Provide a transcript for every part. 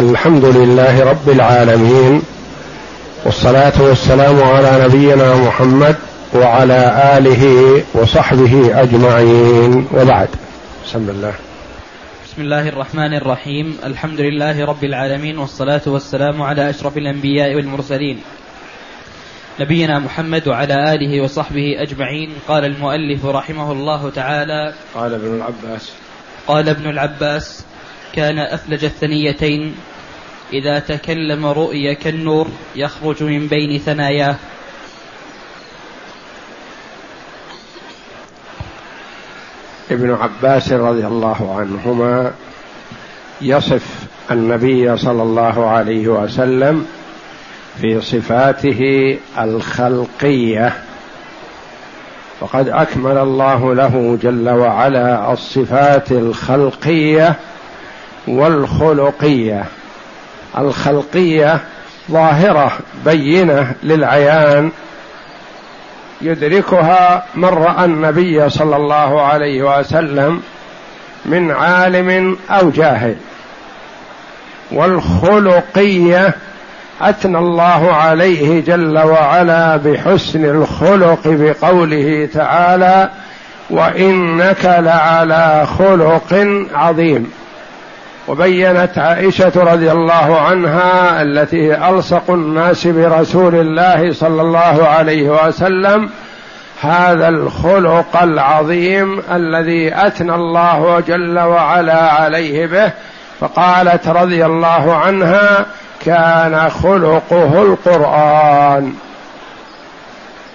الحمد لله رب العالمين والصلاة والسلام على نبينا محمد وعلى آله وصحبه أجمعين وبعد. بسم الله. بسم الله الرحمن الرحيم. الحمد لله رب العالمين والصلاة والسلام على أشرف الأنبياء والمرسلين. نبينا محمد وعلى آله وصحبه أجمعين. قال المؤلف رحمه الله تعالى قال ابن العباس. قال ابن العباس كان أفلج الثنيتين إذا تكلم رؤي كالنور يخرج من بين ثناياه. ابن عباس رضي الله عنهما يصف النبي صلى الله عليه وسلم في صفاته الخلقية وقد أكمل الله له جل وعلا الصفات الخلقية والخلقية. الخلقية ظاهرة بينة للعيان يدركها من رأى النبي صلى الله عليه وسلم من عالم أو جاهل. والخلقية أثنى الله عليه جل وعلا بحسن الخلق بقوله تعالى وإنك لعلى خلق عظيم وبينت عائشة رضي الله عنها التي ألصق الناس برسول الله صلى الله عليه وسلم هذا الخلق العظيم الذي أثنى الله جل وعلا عليه به فقالت رضي الله عنها كان خلقه القرآن.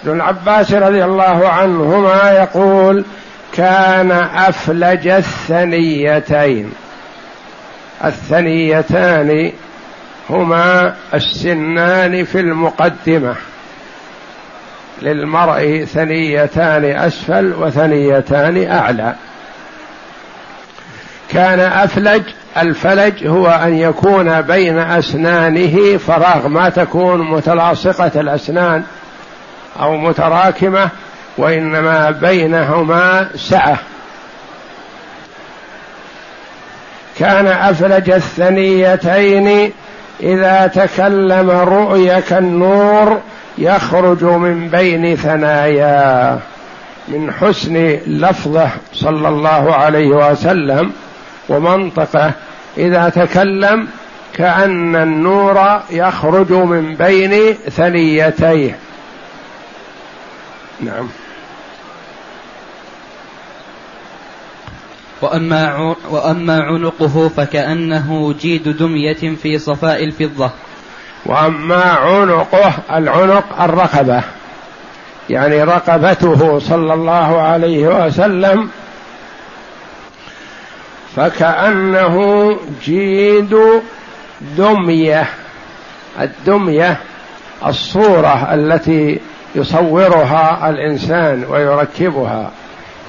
ابن عباس رضي الله عنهما يقول كان أفلج الثنيتين. الثنيتان هما السنان في المقدمة. للمرء ثنيتان أسفل وثنيتان أعلى. كان أفلج الفلج هو أن يكون بين أسنانه فراغ. ما تكون متلاصقة الأسنان أو متراكمة وإنما بينهما سعة. كان أفلج الثنيتين إذا تكلم رؤي كالنور يخرج من بين ثناياه من حسن لفظه صلى الله عليه وسلم ومنطقه. إذا تكلم كأن النور يخرج من بين ثنيتيه. نعم. وأما, وأما عنقه فكأنه جيد دمية في صفاء الفضة. وأما عنقه العنق الرقبة. يعني رقبته صلى الله عليه وسلم فكأنه جيد دمية. الدمية الصورة التي يصورها الإنسان ويركبها.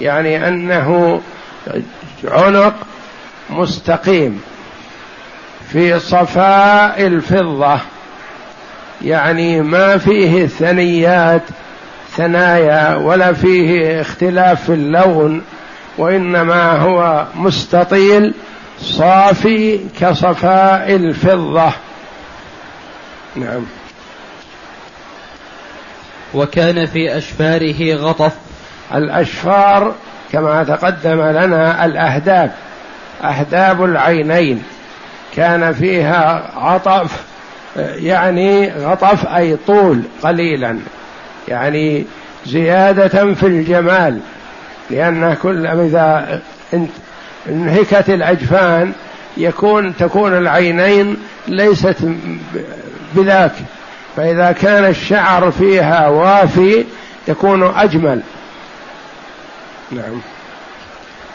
يعني أنه عنق مستقيم في صفاء الفضة. يعني ما فيه ثنيات ثنايا ولا فيه اختلاف في اللون وإنما هو مستطيل صافي كصفاء الفضة. نعم. وكان في أشفاره غطف. الأشفار كما تقدم لنا الاهداب اهداب العينين. كان فيها عطف يعني غطف أي طول قليلا. يعني زيادة في الجمال. لأن كل إذا انهكت الأجفان يكون تكون العينين ليست بذاك. فإذا كان الشعر فيها وافي يكون أجمل. نعم.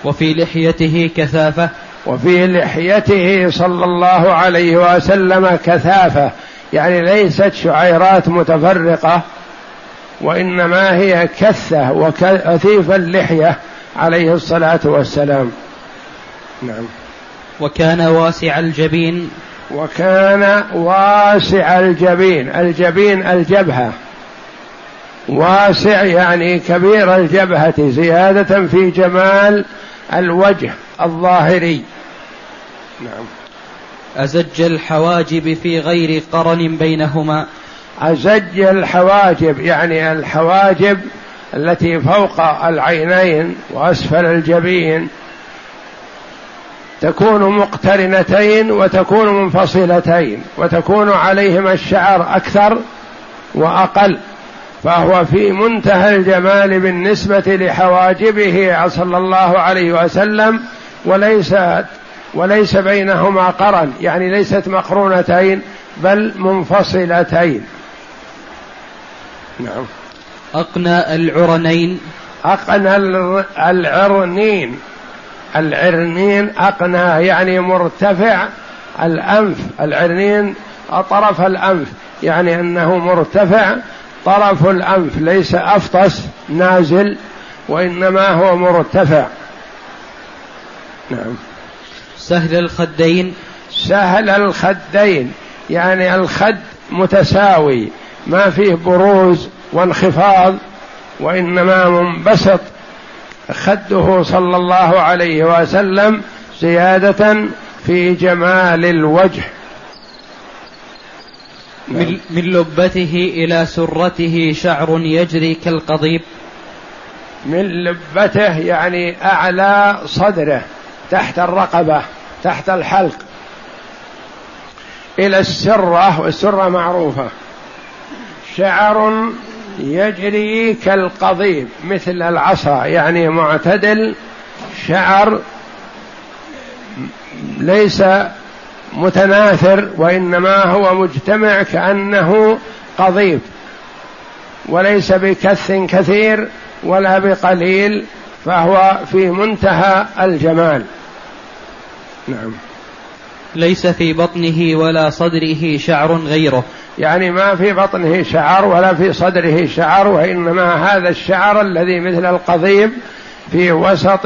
وفي لحيته كثافة. وفي لحيته صلى الله عليه وسلم كثافة. يعني ليست شعيرات متفرقة وإنما هي كثة وكثيف اللحية عليه الصلاة والسلام. نعم. وكان واسع الجبين. وكان واسع الجبين الجبين الجبهة. واسع يعني كبير الجبهة زيادة في جمال الوجه الظاهري. نعم. أزج الحواجب في غير قرن بينهما. أزج الحواجب يعني الحواجب التي فوق العينين وأسفل الجبين. تكون مقترنتين وتكون منفصلتين وتكون عليهما الشعر أكثر وأقل. فهو في منتهى الجمال بالنسبة لحواجبه صلى الله عليه وسلم وليست وليس بينهما قرن يعني ليست مقرونتين بل منفصلتين. نعم. أقنى العرنين. أقنى العرنين. العرنين أقنى يعني مرتفع الأنف. العرنين طرف الأنف يعني أنه مرتفع طرف الأنف ليس أفطس نازل وإنما هو مرتفع. نعم. سهل الخدين. سهل الخدين يعني الخد متساوي ما فيه بروز وانخفاض وإنما منبسط. خده صلى الله عليه وسلم زيادة في جمال الوجه. من, من لبته إلى سرته شعر يجري كالقضيب. من لبته يعني أعلى صدره تحت الرقبة تحت الحلق. إلى السرة والسرة معروفة. شعر يجري كالقضيب مثل العصا يعني معتدل شعر ليس متناثر وإنما هو مجتمع كأنه قضيب. وليس بكث كثير ولا بقليل فهو في منتهى الجمال. نعم. ليس في بطنه ولا صدره شعر غيره. يعني ما في بطنه شعر ولا في صدره شعر وإنما هذا الشعر الذي مثل القضيب في وسط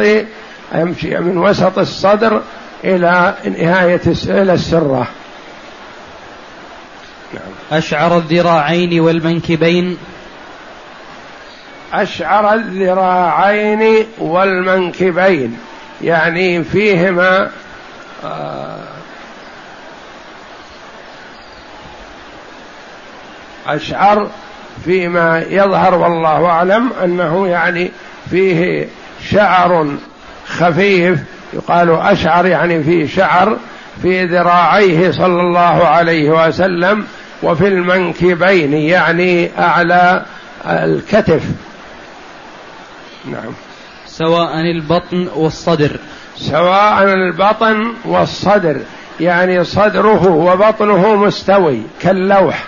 يمشي من وسط الصدر إلى نهاية إلى السرة. نعم. أشعر الذراعين والمنكبين. أشعر الذراعين والمنكبين. يعني فيهما آه أشعر فيما يظهر والله أعلم أنه يعني فيه شعر خفيف يقال أشعر يعني فيه شعر في ذراعيه صلى الله عليه وسلم وفي المنكبين يعني أعلى الكتف. نعم. سواء البطن والصدر. سواء البطن والصدر يعني صدره وبطنه مستوي كاللوح.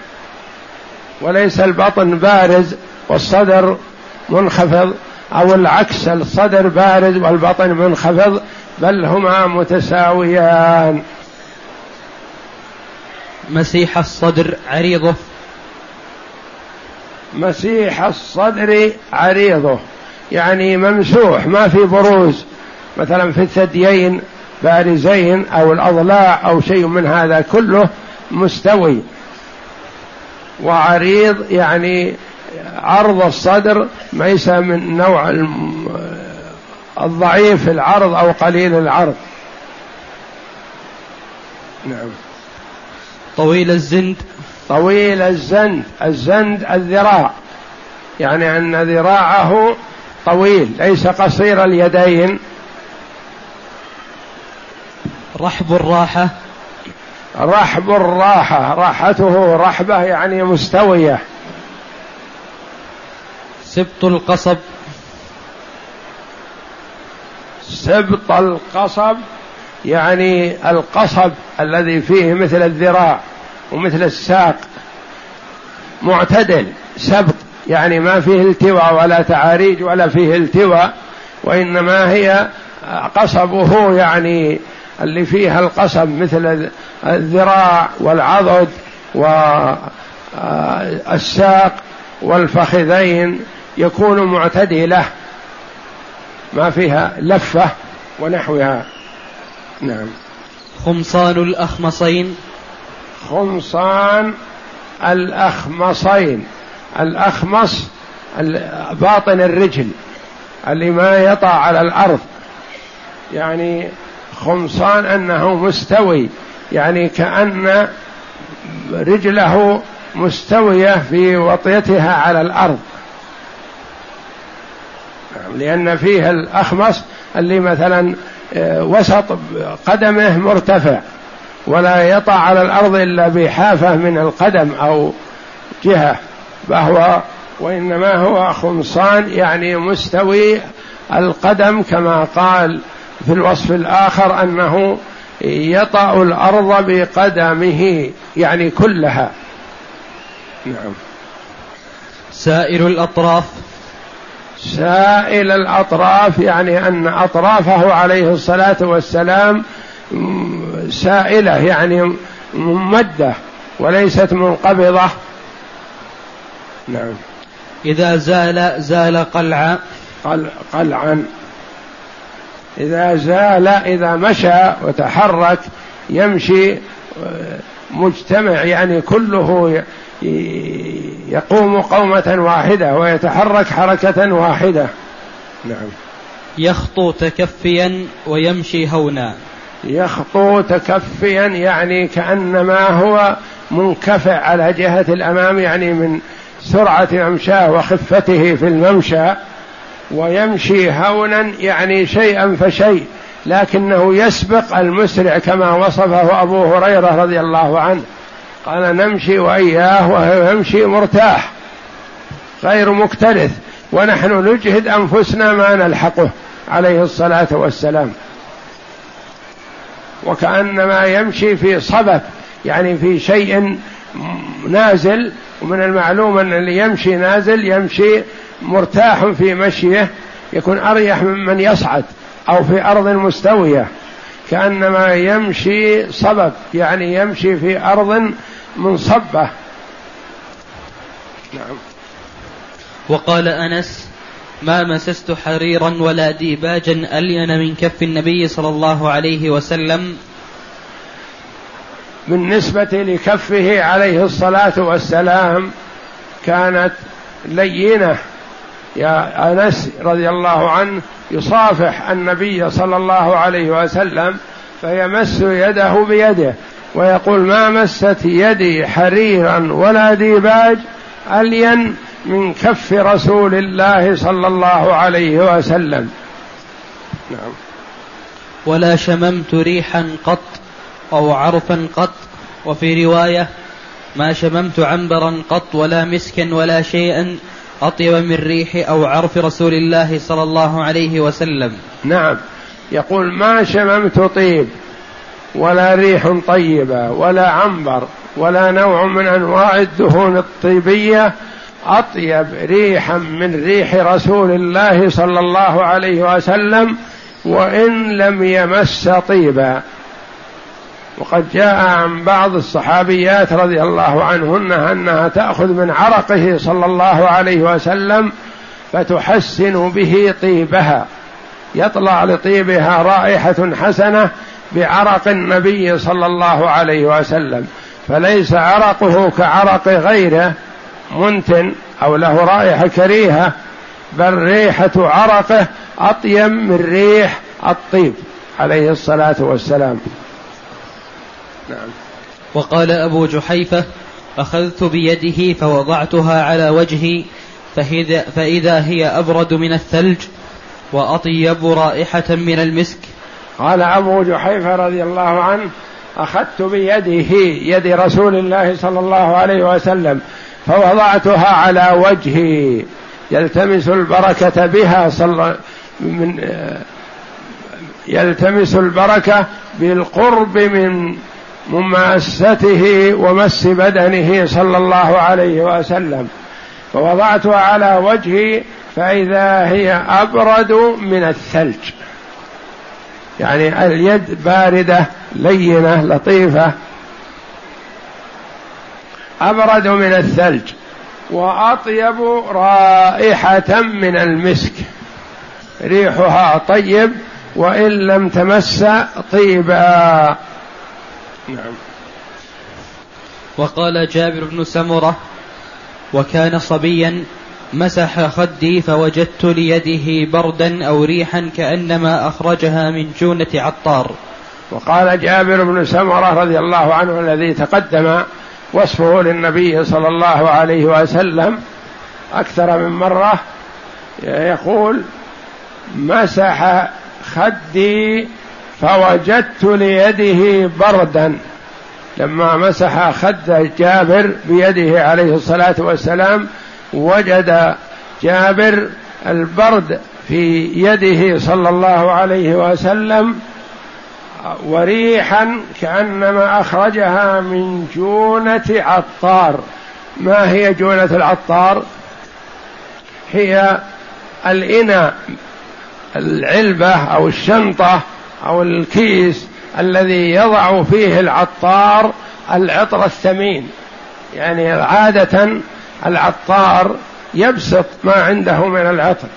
وليس البطن بارز والصدر منخفض أو العكس الصدر بارز والبطن منخفض بل هما متساويان. مسيح الصدر عريضه. مسيح الصدر عريضه. يعني ممسوح ما في بروز. مثلا في الثديين بارزين أو الأضلاع أو شيء من هذا كله مستوي. وعريض يعني عرض الصدر ليس من نوع الضعيف العرض أو قليل العرض. نعم. طويل الزند. طويل الزند الزند الذراع. يعني أن ذراعه طويل ليس قصير اليدين. رحب الراحة. رحب الراحة راحته رحبة يعني مستوية. سبط القصب. سبط القصب يعني القصب الذي فيه مثل الذراع ومثل الساق معتدل سبط يعني ما فيه التواء ولا تعاريج ولا فيه التواء وإنما هي قصبه يعني اللي فيها القصب مثل الذراع والعضد والساق والفخذين يكون معتدلة. ما فيها لفة ونحوها. نعم. خمصان الأخمصين. خمصان الأخمصين. الأخمص باطن الرجل اللي ما يطع على الأرض. يعني خمصان أنه مستوي يعني كأن رجله مستوية في وطيتها على الأرض. لأن فيه الأخمص اللي مثلا آه، وسط قدمه مرتفع ولا يطع على الأرض إلا بحافة من القدم أو جهة فهو وإنما هو خمصان يعني مستوي القدم كما قال في الوصف الآخر أنه يطأ الأرض بقدمه يعني كلها. نعم. سائر الأطراف. سائل الأطراف يعني أن أطرافه عليه الصلاة والسلام سائلة يعني ممدة وليست منقبضة. نعم. إذا زال زال قلعا. قلعا. إذا زال إذا مشى وتحرك يمشي آه، مجتمع يعني كله يقوم قومة واحدة ويتحرك حركة واحدة. نعم. يخطو تكفيا ويمشي هونا. يخطو تكفيا يعني كأنما هو منكفع على جهة الأمام يعني من سرعة ممشاه وخفته في الممشى ويمشي هونا يعني شيئا فشيء لكنه يسبق المسرع كما وصفه أبو هريرة رضي الله عنه. قال نمشي وإياه وهو يمشي مرتاح غير مكترث ونحن نجهد أنفسنا ما نلحقه عليه الصلاة والسلام. وكأنما يمشي في صبب يعني في شيء نازل ومن المعلوم أن اللي يمشي نازل يمشي مرتاح في مشيه يكون أريح ممن يصعد أو في أرض مستوية. كأنما يمشي صبب يعني يمشي في أرض منصبة. نعم. وقال أنس ما مسست حريرا ولا ديباجا ألين من كف النبي صلى الله عليه وسلم. بالنسبة لكفه عليه الصلاة والسلام كانت لينة. يا أنس رضي الله عنه يصافح النبي صلى الله عليه وسلم فيمس يده بيده. ويقول ما مست يدي حريرا ولا ديباج ألين من كف رسول الله صلى الله عليه وسلم. نعم. ولا شممت ريحا قط أو عرفا قط. وفي رواية ما شممت عنبرا قط ولا مسكا ولا شيئا أطيب من ريح أو عرف رسول الله صلى الله عليه وسلم. نعم. يقول ما شممت طيب. ولا ريح طيبة ولا عنبر ولا نوع من أنواع الدهون الطيبية أطيب ريحا من ريح رسول الله صلى الله عليه وسلم وإن لم يمس طيبا. وقد جاء عن بعض الصحابيات رضي الله عنهن أنها تأخذ من عرقه صلى الله عليه وسلم فتحسن به طيبها. يطلع لطيبها رائحة حسنة بعرق النبي صلى الله عليه وسلم فليس عرقه كعرق غيره منتن أو له رائحة كريهة بل ريحة عرقه أطيب من ريح الطيب عليه الصلاة والسلام. نعم. وقال أبو جحيفة أخذت بيده فوضعتها على وجهي فإذا, فإذا هي أبرد من الثلج وأطيب رائحة من المسك. قال أبو جحيفة رضي الله عنه أخذت بيده يد رسول الله صلى الله عليه وسلم فوضعتها على وجهي يلتمس البركة بها صلى من يلتمس البركة بالقرب من مماسته ومس بدنه صلى الله عليه وسلم. فوضعتها على وجهي فإذا هي أبرد من الثلج. يعني اليد باردة لينة لطيفة. أبرد من الثلج. وأطيب رائحة من المسك. ريحها طيب وإن لم تمس طيبا. نعم. وقال جابر بن سمرة وكان صبيا مسح خدي فوجدت ليده بردا أو ريحا كأنما أخرجها من جونة عطار. وقال جابر بن سمرة رضي الله عنه الذي تقدم وصفه للنبي صلى الله عليه وسلم أكثر من مرة يقول مسح خدي فوجدت ليده بردا. لما مسح خد جابر بيده عليه الصلاة والسلام وجد جابر البرد في يده صلى الله عليه وسلم وريحا كأنما أخرجها من جونة عطار. ما هي جونة العطار؟ هي الإناء العلبة أو الشنطة أو الكيس الذي يضع فيه العطار العطر الثمين. يعني عادة العطار يبسط ما عنده من العطر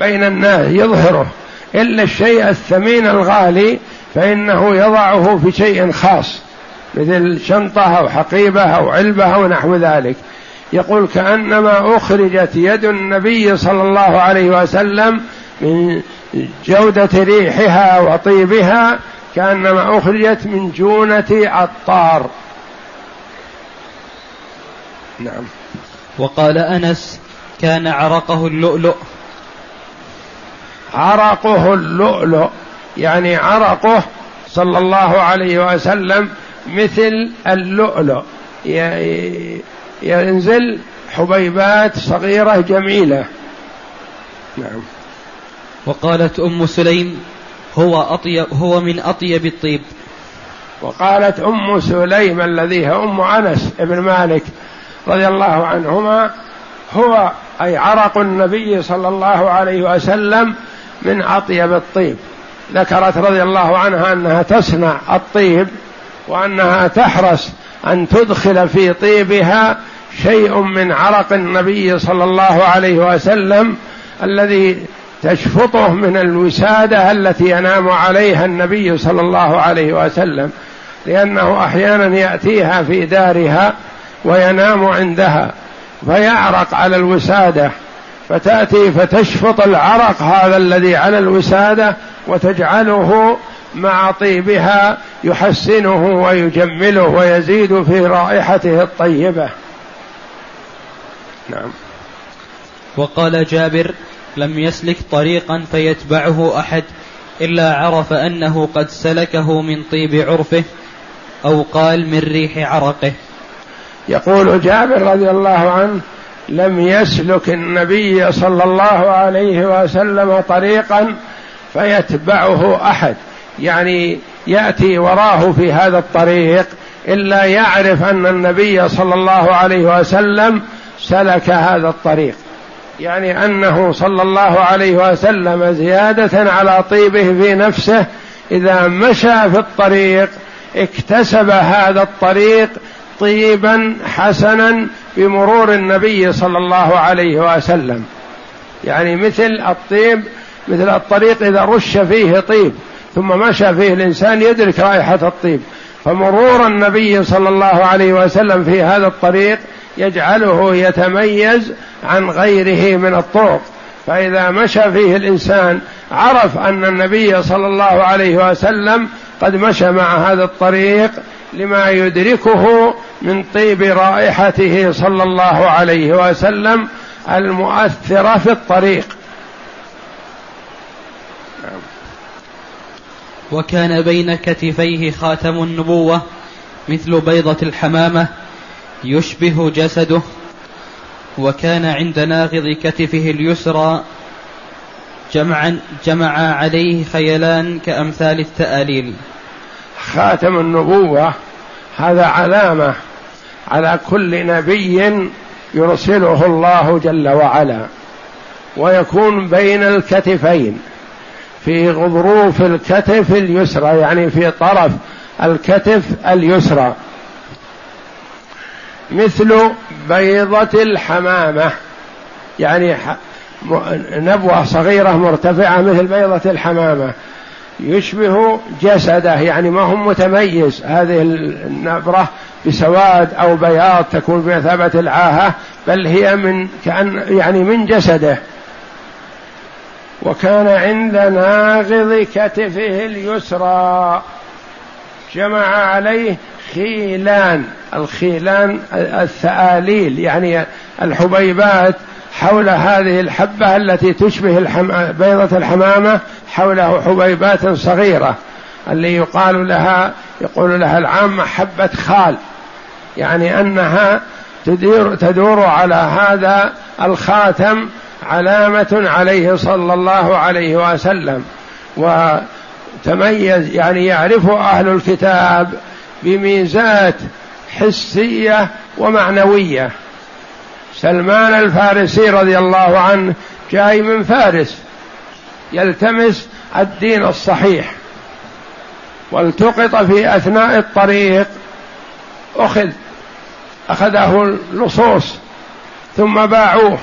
بين الناس يظهره. إلا الشيء الثمين الغالي فإنه يضعه في شيء خاص مثل شنطة أو حقيبة أو علبة أو نحو ذلك. يقول كأنما أخرجت يد النبي صلى الله عليه وسلم من جودة ريحها وطيبها كأنما أخرجت من جونة عطار. نعم. وقال أنس كان عرقه اللؤلؤ. عرقه اللؤلؤ يعني عرقه صلى الله عليه وسلم مثل اللؤلؤ. ينزل حبيبات صغيرة جميلة. نعم. وقالت أم سليم هو أطيب هو من أطيب الطيب. وقالت أم سليم الذي هي أم أنس بن مالك رضي الله عنهما هو أي عرق النبي صلى الله عليه وسلم من أطيب الطيب. ذكرت رضي الله عنها أنها تصنع الطيب وأنها تحرص أن تدخل في طيبها شيء من عرق النبي صلى الله عليه وسلم الذي تشفطه من الوسادة التي ينام عليها النبي صلى الله عليه وسلم لأنه أحيانا يأتيها في دارها وينام عندها فيعرق على الوسادة فتأتي فتشفط العرق هذا الذي على الوسادة وتجعله مع طيبها يحسنه ويجمله ويزيد في رائحته الطيبة. نعم. وقال جابر لم يسلك طريقا فيتبعه أحد إلا عرف أنه قد سلكه من طيب عرفه أو قال من ريح عرقه. يقول جابر رضي الله عنه لم يسلك النبي صلى الله عليه وسلم طريقا فيتبعه أحد. يعني يأتي وراه في هذا الطريق إلا يعرف أن النبي صلى الله عليه وسلم سلك هذا الطريق. يعني أنه صلى الله عليه وسلم زيادة على طيبه في نفسه إذا مشى في الطريق اكتسب هذا الطريق طيبا حسنا بمرور النبي صلى الله عليه وسلم. يعني مثل الطيب مثل الطريق إذا رش فيه طيب ثم مشى فيه الإنسان يدرك رائحة الطيب. فمرور النبي صلى الله عليه وسلم في هذا الطريق يجعله يتميز عن غيره من الطرق. فإذا مشى فيه الإنسان عرف أن النبي صلى الله عليه وسلم قد مشى مع هذا الطريق لما يدركه من طيب رائحته صلى الله عليه وسلم المؤثرة في الطريق. وكان بين كتفيه خاتم النبوة مثل بيضة الحمامة يشبه جسده. وكان عند ناغض كتفه اليسرى جمعا جمع عليه خيلان كأمثال التآليل. خاتم النبوة هذا علامة على كل نبي يرسله الله جل وعلا ويكون بين الكتفين في غضروف الكتف اليسرى يعني في طرف الكتف اليسرى. مثل بيضة الحمامة يعني نبوة صغيرة مرتفعة مثل بيضة الحمامة. يشبه جسده يعني ما هو متميز. هذه النبرة بسواد أو بياض تكون بمثابة العاهة بل هي من كأن يعني من جسده. وكان عند ناغض كتفه اليسرى. جمع عليه خيلان. الخيلان الثآليل يعني الحبيبات حول هذه الحبة التي تشبه الحم... بيضة الحمامة حوله حبيبات صغيرة. اللي يقال لها يقول لها العامة حبة خال. يعني أنها تدير تدور على هذا الخاتم علامة عليه صلى الله عليه وسلم. وتميز يعني يعرف أهل الكتاب بميزات حسية ومعنوية. سلمان الفارسي رضي الله عنه جاي من فارس. يلتمس الدين الصحيح والتقط في أثناء الطريق. أخذ أخذه اللصوص ثم باعوه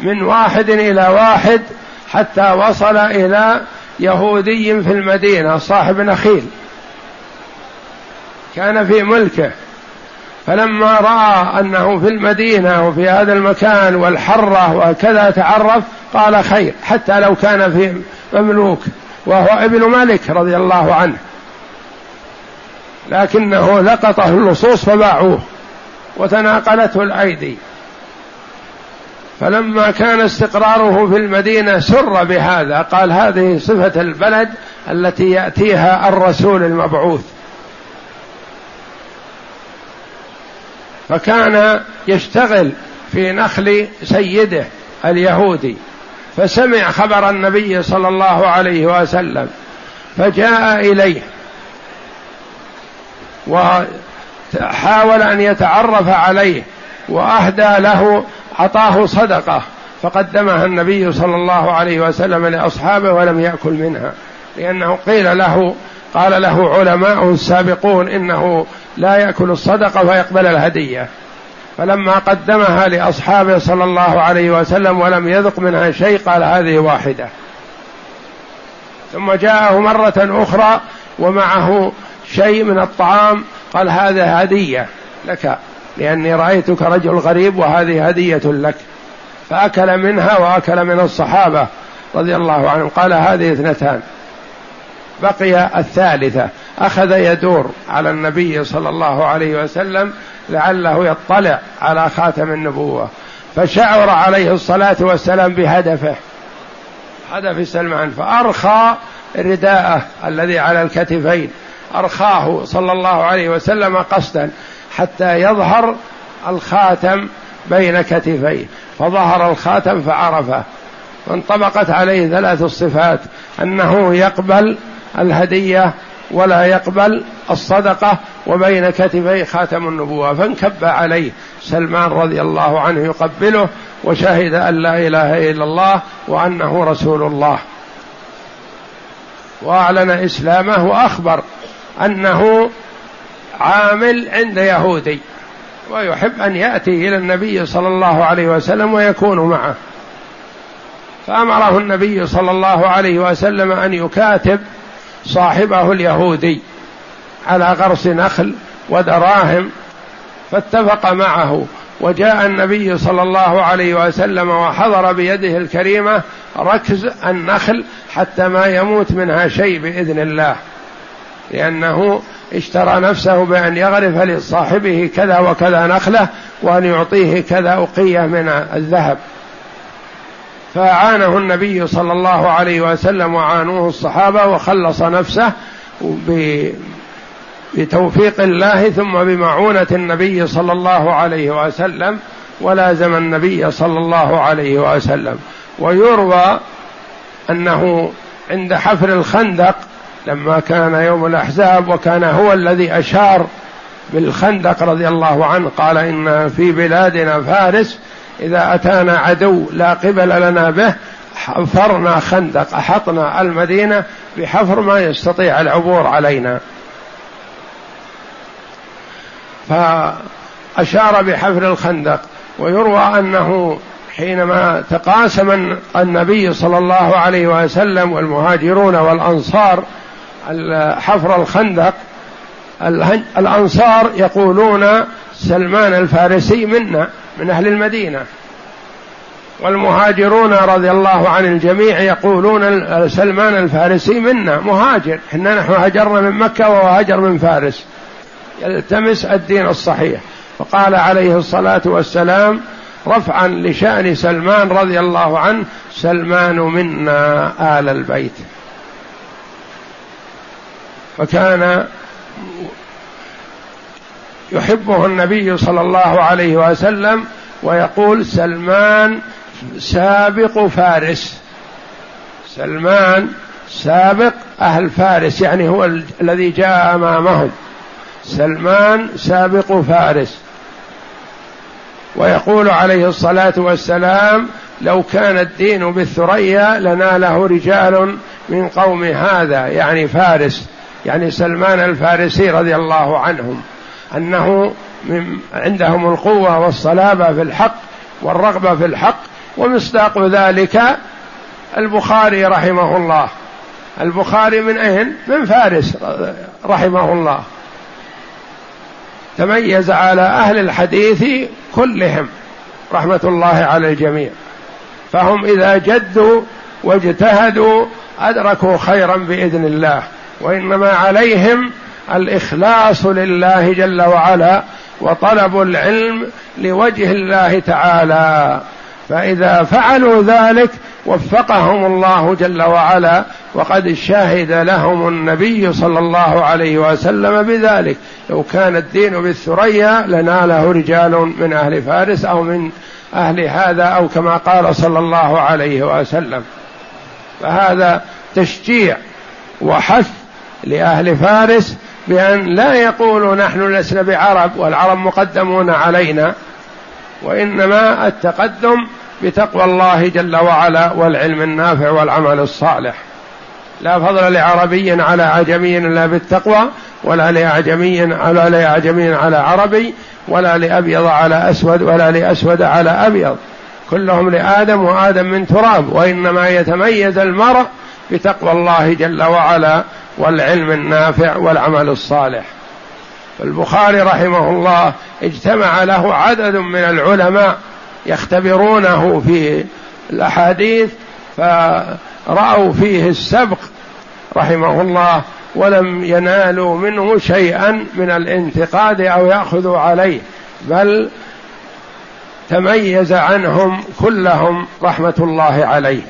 من واحد إلى واحد حتى وصل إلى يهودي في المدينة صاحب نخيل. كان في ملكه. فلما رأى أنه في المدينة وفي هذا المكان والحرة وكذا تعرف قال خير حتى لو كان في مملوك وهو ابن ملك رضي الله عنه. لكنه لقطه اللصوص فباعوه وتناقلته الأيدي. فلما كان استقراره في المدينة سر بهذا قال هذه صفة البلد التي يأتيها الرسول المبعوث. فكان يشتغل في نخل سيده اليهودي فسمع خبر النبي صلى الله عليه وسلم فجاء إليه وحاول أن يتعرف عليه وأهدى له أعطاه صدقة فقدمها النبي صلى الله عليه وسلم لأصحابه ولم يأكل منها لأنه قيل له قال له علماء السابقون إنه لا يأكل الصدقة فيقبل الهدية. فلما قدمها لأصحابه صلى الله عليه وسلم ولم يذق منها شيء قال هذه واحدة. ثم جاءه مرة أخرى ومعه شيء من الطعام قال هذا هدية لك لأني رأيتك رجل غريب وهذه هدية لك. فأكل منها وأكل من الصحابة رضي الله عنهم. قال هذه اثنتان. بقي الثالثة. أخذ يدور على النبي صلى الله عليه وسلم لعله يطلع على خاتم النبوة. فشعر عليه الصلاة والسلام بهدفه. هدف سلمان فأرخى رداءه الذي على الكتفين. أرخاه صلى الله عليه وسلم قصدا حتى يظهر الخاتم بين كتفيه. فظهر الخاتم فعرفه. فانطبقت عليه ثلاث الصفات. أنه يقبل الهدية ولا يقبل الصدقة وبين كتفيه خاتم النبوة. فانكب عليه سلمان رضي الله عنه يقبله وشهد أن لا إله إلا الله وأنه رسول الله. وأعلن إسلامه وأخبر أنه عامل عند يهودي ويحب أن يأتي إلى النبي صلى الله عليه وسلم ويكون معه. فأمره النبي صلى الله عليه وسلم أن يكاتب صاحبه اليهودي على غرس نخل ودراهم فاتفق معه. وجاء النبي صلى الله عليه وسلم وحضر بيده الكريمة ركز النخل حتى ما يموت منها شيء بإذن الله. لأنه اشترى نفسه بأن يغرف لصاحبه كذا وكذا نخلة وأن يعطيه كذا اقيه من الذهب. فأعانه النبي صلى الله عليه وسلم وعانوه الصحابة وخلص نفسه بتوفيق الله ثم بمعونة النبي صلى الله عليه وسلم ولازم النبي صلى الله عليه وسلم. ويروى أنه عند حفر الخندق لما كان يوم الأحزاب وكان هو الذي أشار بالخندق رضي الله عنه قال إن في بلادنا فارس إذا أتانا عدو لا قبل لنا به حفرنا خندق أحطنا المدينة بحفر ما يستطيع العبور علينا. فأشار بحفر الخندق ويروى أنه حينما تقاسم النبي صلى الله عليه وسلم والمهاجرون والأنصار حفر الخندق الأنصار يقولون سلمان الفارسي منا. من أهل المدينة. والمهاجرون رضي الله عن الجميع يقولون سلمان الفارسي منا مهاجر. إحنا نحن هجرنا من مكة وهو هاجر من فارس. يلتمس الدين الصحيح. فقال عليه الصلاة والسلام رفعا لشأن سلمان رضي الله عنه سلمان منا آل البيت. فكان يحبه النبي صلى الله عليه وسلم ويقول سلمان سابق فارس. سلمان سابق أهل فارس يعني هو الذي جاء أمامهم. سلمان سابق فارس. ويقول عليه الصلاة والسلام لو كان الدين بالثريا لناله رجال من قوم هذا يعني فارس يعني سلمان الفارسي رضي الله عنهم. أنه من عندهم القوة والصلابة في الحق والرغبة في الحق ومصداق ذلك البخاري رحمه الله. البخاري من اين من فارس رحمه الله. تميز على أهل الحديث كلهم رحمة الله على الجميع. فهم إذا جدوا واجتهدوا أدركوا خيرا بإذن الله وإنما عليهم الإخلاص لله جل وعلا وطلب العلم لوجه الله تعالى. فإذا فعلوا ذلك وفقهم الله جل وعلا وقد شهد لهم النبي صلى الله عليه وسلم بذلك. لو كان الدين بالثريا لناله رجال من أهل فارس أو من أهل هذا أو كما قال صلى الله عليه وسلم. فهذا تشجيع وحث لأهل فارس بأن لا يقولوا نحن لسنا بعرب والعرب مقدمون علينا وإنما التقدم بتقوى الله جل وعلا والعلم النافع والعمل الصالح. لا فضل لعربي على عجمي إلا بالتقوى ولا لأعجمي ولا لأعجمي على عربي ولا لأبيض على أسود ولا لأسود على أبيض. كلهم لآدم وآدم من تراب وإنما يتميز المرء بتقوى الله جل وعلا والعلم النافع والعمل الصالح. البخاري رحمه الله اجتمع له عدد من العلماء يختبرونه في الأحاديث فرأوا فيه السبق رحمه الله ولم ينالوا منه شيئا من الانتقاد أو يأخذوا عليه بل تميز عنهم كلهم رحمة الله عليه.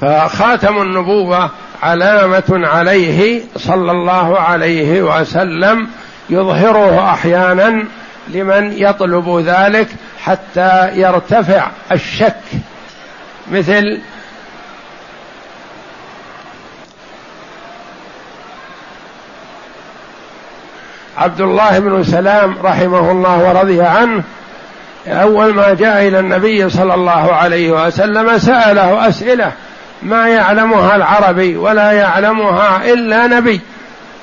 فخاتم النبوة علامة عليه صلى الله عليه وسلم يظهره أحيانا لمن يطلب ذلك حتى يرتفع الشك. مثل عبد الله بن سلام رحمه الله ورضي عنه أول ما جاء إلى النبي صلى الله عليه وسلم سأله أسئلة. ما يعلمها العربي ولا يعلمها إلا نبي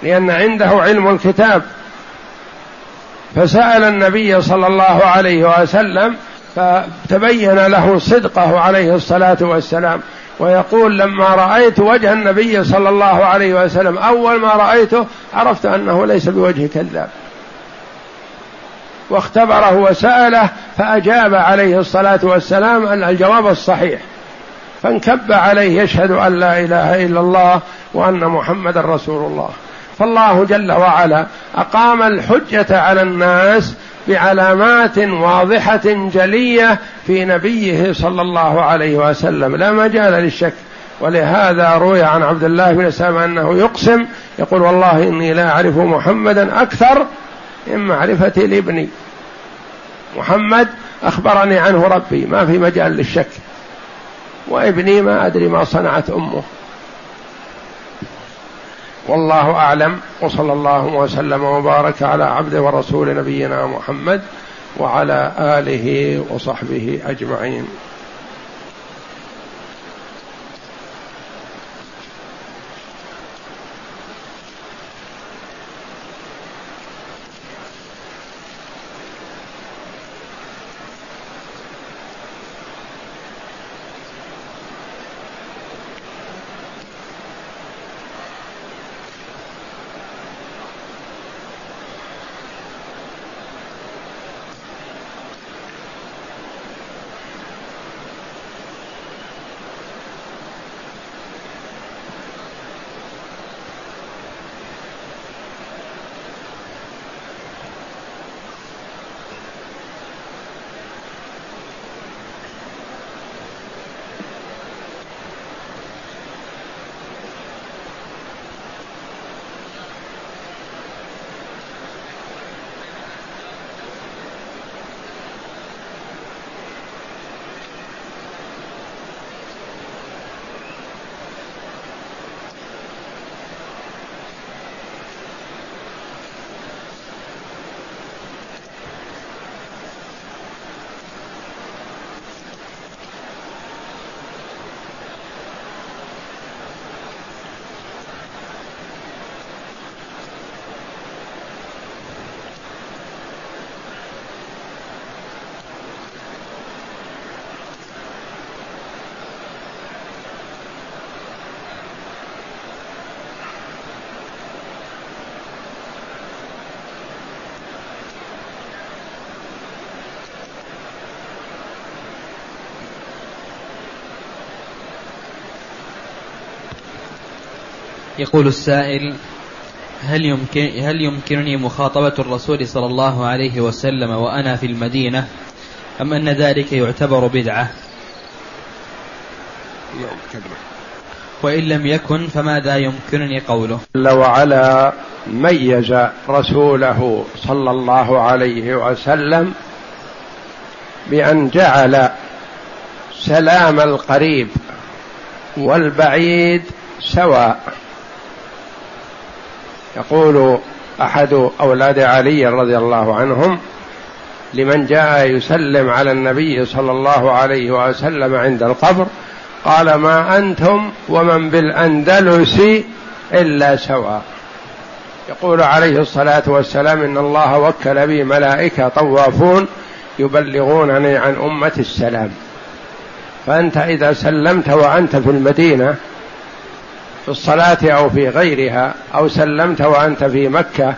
لأن عنده علم الكتاب. فسأل النبي صلى الله عليه وسلم فتبين له صدقه عليه الصلاة والسلام ويقول لما رأيت وجه النبي صلى الله عليه وسلم أول ما رأيته عرفت أنه ليس بوجه كذاب. واختبره وسأله فأجاب عليه الصلاة والسلام الجواب الصحيح. فانكب عليه يشهد أن لا إله إلا الله وأن محمدا رسول الله. فالله جل وعلا أقام الحجة على الناس بعلامات واضحة جلية في نبيه صلى الله عليه وسلم. لا مجال للشك. ولهذا روي عن عبد الله بن سلام أنه يقسم يقول والله إني لا أعرف محمدا أكثر من معرفتي لابني محمد أخبرني عنه ربي. ما في مجال للشك. وابني ما أدري ما صنعت أمه. والله أعلم وصلى الله وسلم وبارك على عبد ورسول نبينا محمد وعلى آله وصحبه أجمعين. يقول السائل هل يمكن هل يمكنني مخاطبة الرسول صلى الله عليه وسلم وأنا في المدينة أم أن ذلك يعتبر بدعة؟ وإن لم يكن فماذا يمكنني قوله؟ جل وعلا ميز رسوله صلى الله عليه وسلم بأن جعل سلام القريب والبعيد سواء يقول أحد أولاد علي رضي الله عنهم لمن جاء يسلم على النبي صلى الله عليه وسلم عند القبر قال ما أنتم ومن بالأندلس إلا سواء. يقول عليه الصلاة والسلام إن الله وكل بي ملائكة طوافون يبلغونني عن أمة السلام. فأنت إذا سلمت وأنت في المدينة في الصلاة أو في غيرها أو سلمت وأنت في مكة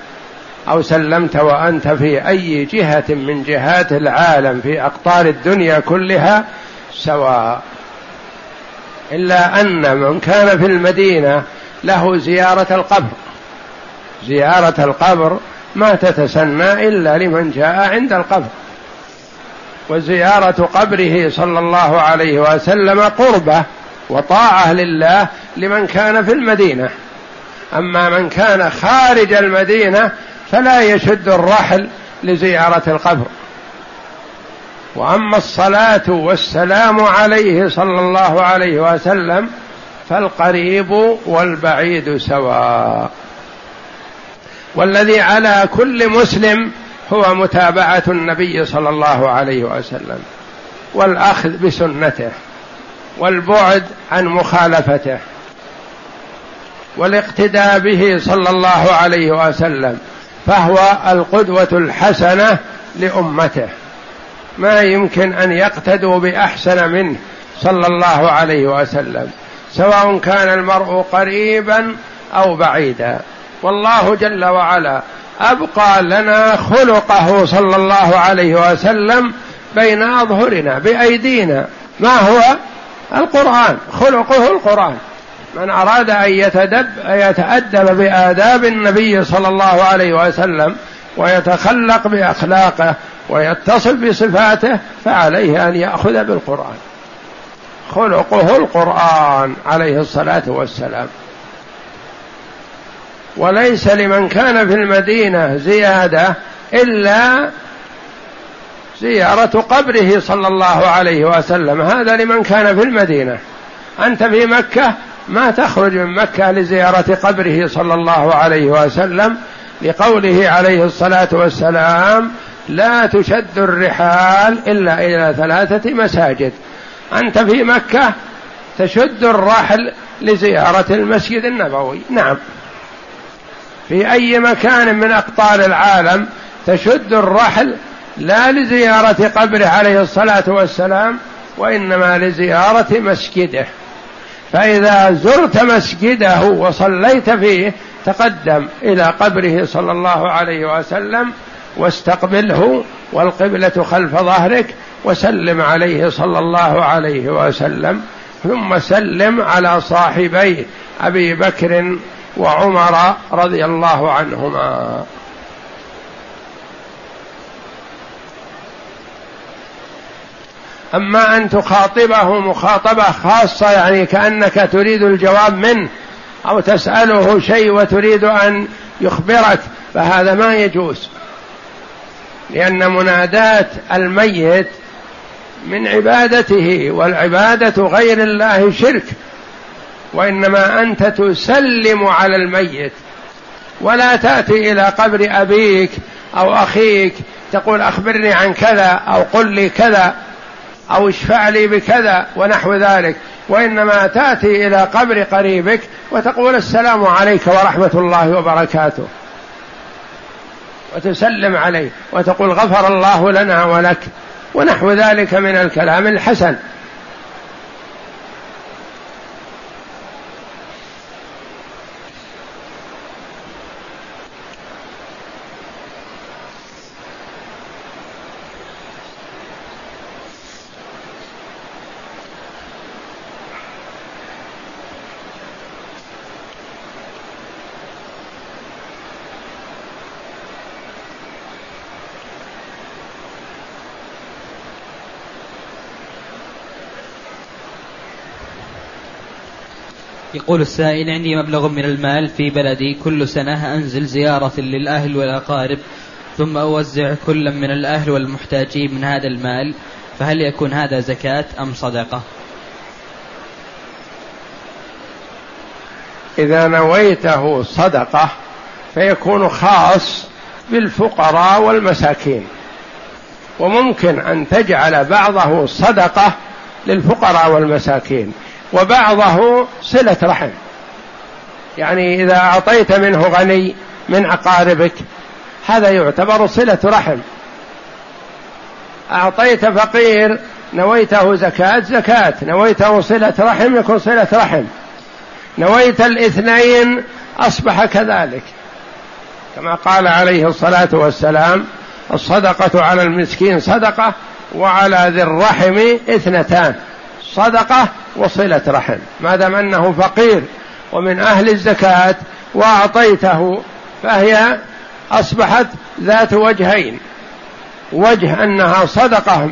أو سلمت وأنت في أي جهة من جهات العالم في أقطار الدنيا كلها سواء إلا أن من كان في المدينة له زيارة القبر. زيارة القبر ما تتسنى إلا لمن جاء عند القبر. وزيارة قبره صلى الله عليه وسلم قربة وطاعة لله لمن كان في المدينة. أما من كان خارج المدينة فلا يشد الرحل لزيارة القبر. وأما الصلاة والسلام عليه صلى الله عليه وسلم فالقريب والبعيد سواء. والذي على كل مسلم هو متابعة النبي صلى الله عليه وسلم والأخذ بسنته. والبعد عن مخالفته والاقتداء به صلى الله عليه وسلم فهو القدوة الحسنة لأمته. ما يمكن أن يقتدوا بأحسن منه صلى الله عليه وسلم سواء كان المرء قريبا أو بعيدا. والله جل وعلا أبقى لنا خلقه صلى الله عليه وسلم بين أظهرنا بأيدينا. ما هو؟ القرآن خلقه القرآن. من أراد أن يتدب يتأدب بآداب النبي صلى الله عليه وسلم ويتخلق بأخلاقه ويتصل بصفاته فعليه أن يأخذ بالقرآن. خلقه القرآن عليه الصلاة والسلام. وليس لمن كان في المدينة زيادة إلا زيارة قبره صلى الله عليه وسلم. هذا لمن كان في المدينة. أنت في مكة ما تخرج من مكة لزيارة قبره صلى الله عليه وسلم لقوله عليه الصلاة والسلام لا تشد الرحال إلا إلى ثلاثة مساجد. أنت في مكة تشد الرحل لزيارة المسجد النبوي. نعم. في أي مكان من أقطار العالم تشد الرحل لا لزيارة قبره عليه الصلاة والسلام وإنما لزيارة مسجده. فإذا زرت مسجده وصليت فيه تقدم إلى قبره صلى الله عليه وسلم واستقبله والقبلة خلف ظهرك وسلم عليه صلى الله عليه وسلم. ثم سلم على صاحبيه أبي بكر وعمر رضي الله عنهما. أما أن تخاطبه مخاطبة خاصة يعني كأنك تريد الجواب منه أو تسأله شيء وتريد أن يخبرك فهذا ما يجوز. لأن منادات الميت من عبادته والعبادة غير الله شرك وإنما أنت تسلم على الميت. ولا تأتي إلى قبر أبيك أو أخيك تقول أخبرني عن كذا أو قل لي كذا. أو اشفع لي بكذا ونحو ذلك. وإنما تأتي إلى قبر قريبك وتقول السلام عليك ورحمة الله وبركاته. وتسلم عليه وتقول غفر الله لنا ولك ونحو ذلك من الكلام الحسن. يقول السائل عندي مبلغ من المال في بلدي كل سنة أنزل زيارة للأهل والأقارب ثم أوزع كل من الأهل والمحتاجين من هذا المال فهل يكون هذا زكاة أم صدقة؟ إذا نويته صدقة فيكون خاص بالفقراء والمساكين. وممكن أن تجعل بعضه صدقة للفقراء والمساكين. وبعضه صلة رحم. يعني إذا أعطيت منه غني من أقاربك هذا يعتبر صلة رحم. أعطيت فقير نويته زكاة زكاة. نويته صلة رحم يكون صلة رحم. نويت الاثنين أصبح كذلك. كما قال عليه الصلاة والسلام الصدقة على المسكين صدقة وعلى ذي الرحم اثنتان. صدقة وصلة رحم. ما دام أنه فقير ومن أهل الزكاة وأعطيته فهي أصبحت ذات وجهين. وجه أنها صدقة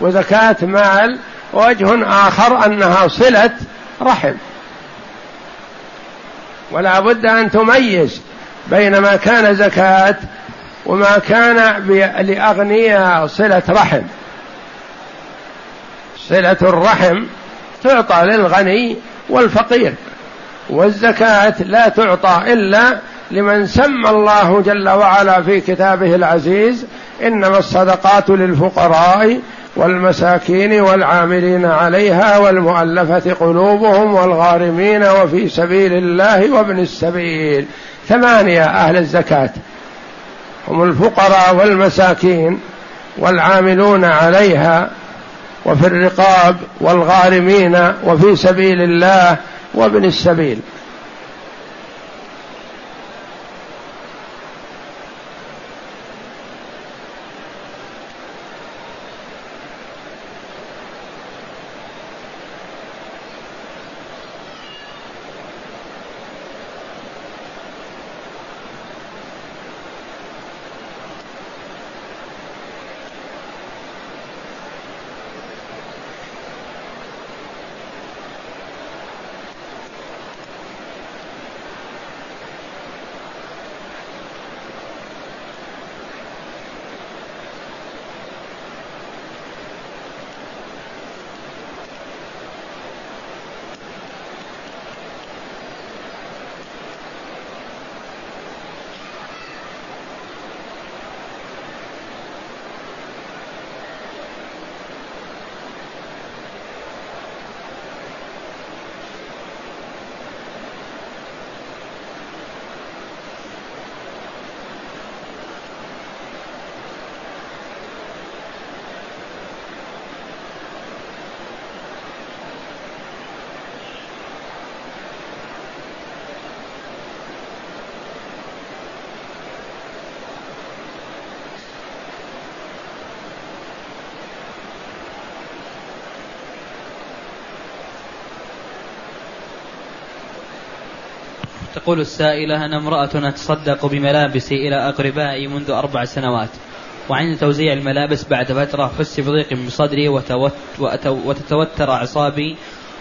وزكاة مال وجه آخر أنها صلة رحم. ولا بد أن تميز بين ما كان زكاة وما كان لأغنياء صلة رحم. صلة الرحم تعطى للغني والفقير والزكاة لا تعطى إلا لمن سمى الله جل وعلا في كتابه العزيز إنما الصدقات للفقراء والمساكين والعاملين عليها والمؤلفة قلوبهم والغارمين وفي سبيل الله وابن السبيل. ثمانية أهل الزكاة. هم الفقراء والمساكين والعاملون عليها وفي الرقاب والغارمين وفي سبيل الله وابن السبيل. تقول السائلة أنا امرأة أتصدق بملابسي إلى أقربائي منذ أربع سنوات وعند توزيع الملابس بعد فترة حس بضيق بصدري وتتوتر أعصابي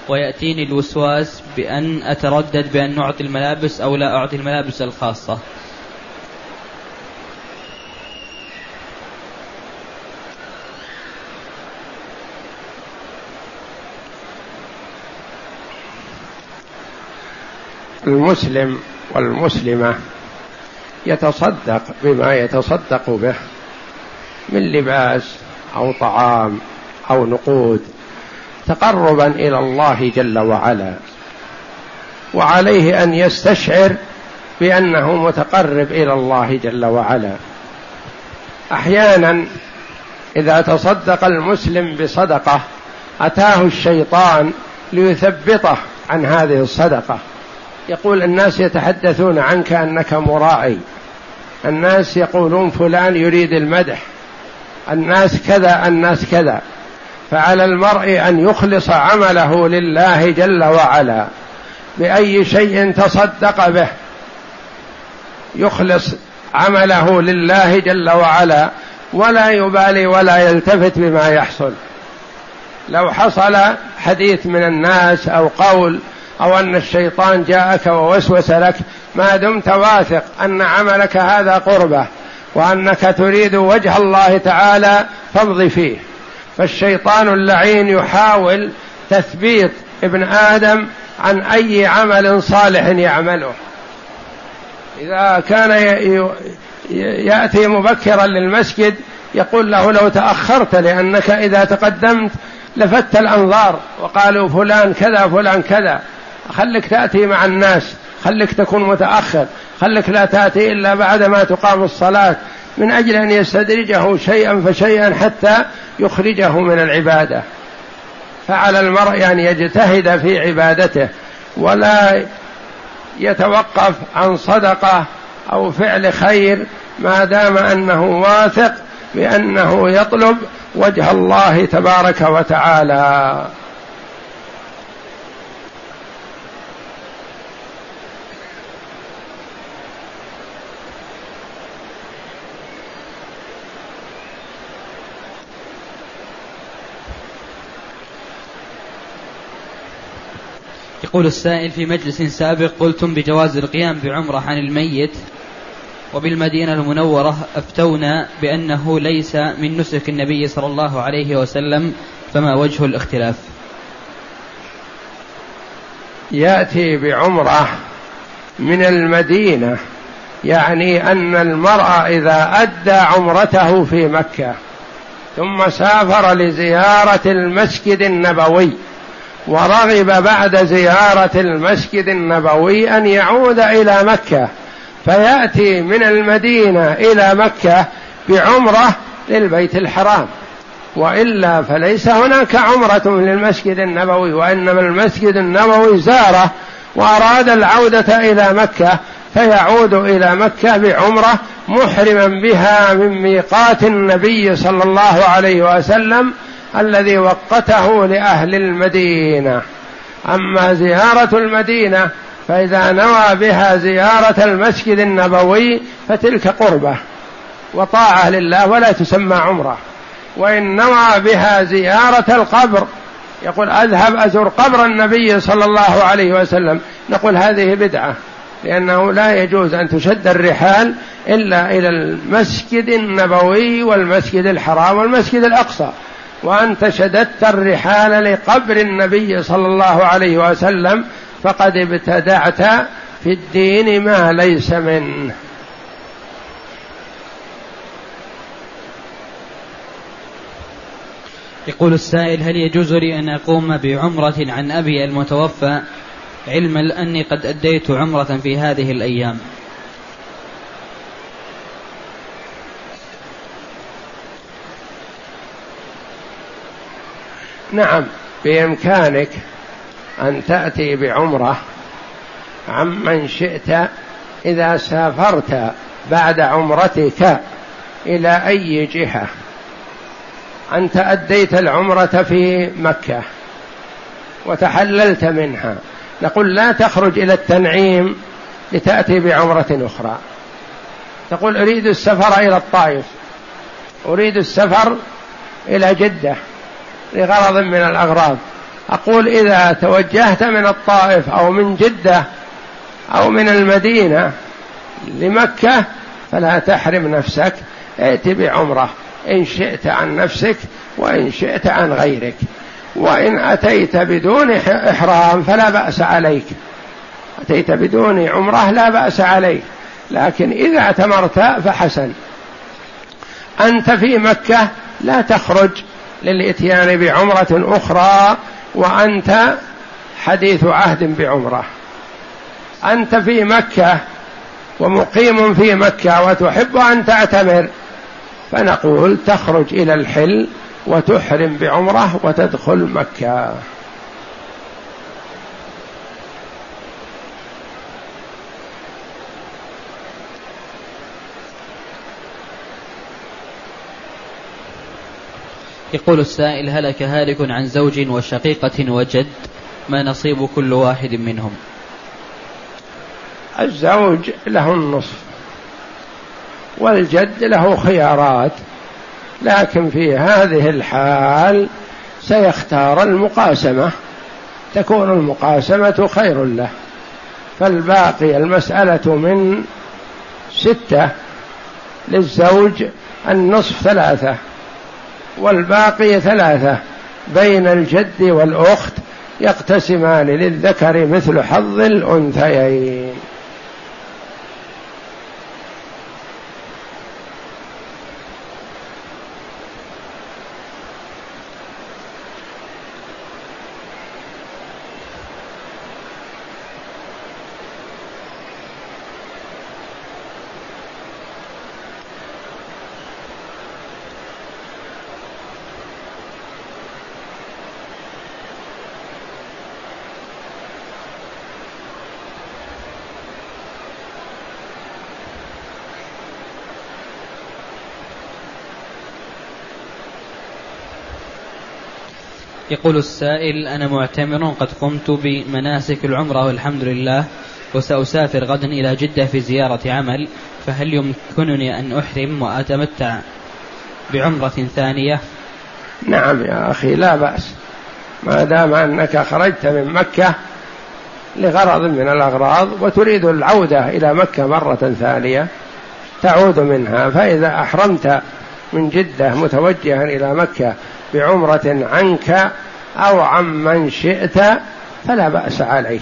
ويأتيني الوسواس بأن أتردد بأن نعطي الملابس أو لا أعطي الملابس الخاصة. المسلم والمسلمة يتصدق بما يتصدق به من لباس أو طعام أو نقود تقربا إلى الله جل وعلا. وعليه أن يستشعر بأنه متقرب إلى الله جل وعلا. أحيانا إذا تصدق المسلم بصدقة أتاه الشيطان ليثبطه عن هذه الصدقة. يقول الناس يتحدثون عنك أنك مراعي. الناس يقولون فلان يريد المدح. الناس كذا الناس كذا. فعلى المرء أن يخلص عمله لله جل وعلا. بأي شيء تصدق به. يخلص عمله لله جل وعلا. ولا يبالي ولا يلتفت بما يحصل. لو حصل حديث من الناس أو قول أو أن الشيطان جاءك ووسوس لك ما دمت واثق أن عملك هذا قربة وأنك تريد وجه الله تعالى فامض فيه. فالشيطان اللعين يحاول تثبيت ابن آدم عن أي عمل صالح يعمله. إذا كان يأتي مبكرا للمسجد يقول له لو تأخرت لأنك إذا تقدمت لفت الأنظار وقالوا فلان كذا فلان كذا. خلك تأتي مع الناس خلك تكون متأخر خلك لا تأتي إلا بعد ما تقام الصلاة من أجل أن يستدرجه شيئا فشيئا حتى يخرجه من العبادة. فعلى المرء أن يجتهد في عبادته ولا يتوقف عن صدقة أو فعل خير ما دام أنه واثق بأنه يطلب وجه الله تبارك وتعالى. يقول السائل في مجلس سابق قلتم بجواز القيام بعمرة عن الميت وبالمدينة المنورة أفتونا بأنه ليس من نسك النبي صلى الله عليه وسلم فما وجه الاختلاف؟ يأتي بعمرة من المدينة يعني أن المرأة إذا أدى عمرته في مكة ثم سافر لزيارة المسجد النبوي ورغب بعد زيارة المسجد النبوي أن يعود إلى مكة فيأتي من المدينة إلى مكة بعمرة للبيت الحرام. وإلا فليس هناك عمرة للمسجد النبوي وإنما المسجد النبوي زاره وأراد العودة إلى مكة فيعود إلى مكة بعمرة محرما بها من ميقات النبي صلى الله عليه وسلم الذي وقته لأهل المدينة. أما زيارة المدينة فإذا نوى بها زيارة المسجد النبوي فتلك قربة وطاعة لله ولا تسمى عمرة. وإن نوى بها زيارة القبر يقول أذهب أزور قبر النبي صلى الله عليه وسلم. نقول هذه بدعة لأنه لا يجوز أن تشد الرحال إلا إلى المسجد النبوي والمسجد الحرام والمسجد الأقصى. وأنت شددت الرحال لقبر النبي صلى الله عليه وسلم فقد ابتدعت في الدين ما ليس منه. يقول السائل هل يجوز لي أن أقوم بعمرة عن أبي المتوفى؟ علما أني قد أديت عمرة في هذه الأيام. نعم بإمكانك أن تأتي بعمرة عمن شئت إذا سافرت بعد عمرتك إلى أي جهة. أنت أديت العمرة في مكة وتحللت منها. نقول لا تخرج إلى التنعيم لتأتي بعمرة أخرى. تقول أريد السفر إلى الطائف أريد السفر إلى جدة. لغرض من الأغراض. أقول إذا توجهت من الطائف أو من جدة أو من المدينة لمكة فلا تحرم نفسك ائت بعمرة. إن شئت عن نفسك وإن شئت عن غيرك. وإن أتيت بدون إحرام فلا بأس عليك. أتيت بدون عمرة لا بأس عليك. لكن إذا اعتمرت فحسن. أنت في مكة لا تخرج. للإتيان بعمرة أخرى وأنت حديث عهد بعمرة. أنت في مكة ومقيم في مكة وتحب أن تعتمر فنقول تخرج إلى الحل وتحرم بعمرة وتدخل مكة. يقول السائل هلك هالك عن زوج وشقيقة وجد ما نصيب كل واحد منهم؟ الزوج له النصف والجد له خيارات لكن في هذه الحال سيختار المقاسمة تكون المقاسمة خير له. فالباقي المسألة من ستة للزوج النصف ثلاثة. والباقي ثلاثة بين الجد والأخت يقتسمان للذكر مثل حظ الأنثيين. يقول السائل أنا معتمر قد قمت بمناسك العمرة والحمد لله وسأسافر غدا إلى جدة في زيارة عمل فهل يمكنني أن أحرم وأتمتع بعمرة ثانية؟ نعم يا أخي لا بأس. ما دام أنك خرجت من مكة لغرض من الأغراض وتريد العودة إلى مكة مرة ثانية تعود منها. فإذا أحرمت من جدة متوجها إلى مكة بعمرة عنك أو عمن شئت فلا بأس عليه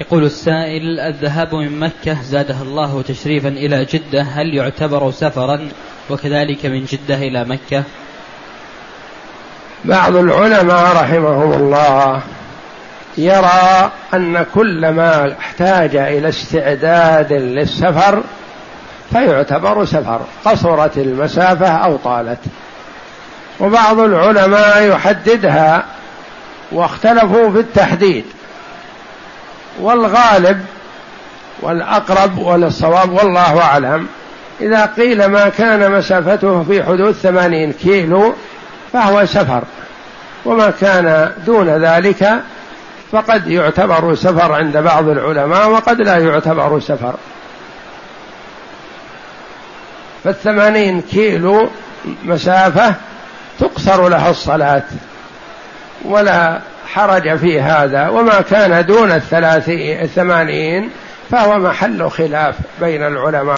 يقول السائل الذهاب من مكة زادها الله تشريفا إلى جدة هل يعتبر سفرا؟ وكذلك من جدة إلى مكة. بعض العلماء رحمهم الله يرى أن كل ما احتاج إلى استعداد للسفر فيعتبر سفر قصرت المسافة أو طالت. وبعض العلماء يحددها واختلفوا في التحديد. والغالب والأقرب والصواب والله أعلم إذا قيل ما كان مسافته في حدود ثمانين كيلو فهو سفر. وما كان دون ذلك فقد يعتبر سفر عند بعض العلماء وقد لا يعتبر سفر. فالثمانين كيلو مسافة تقصر لها الصلاة ولا حرج في هذا. وما كان دون الثلاثين الثمانين فهو محل خلاف بين العلماء.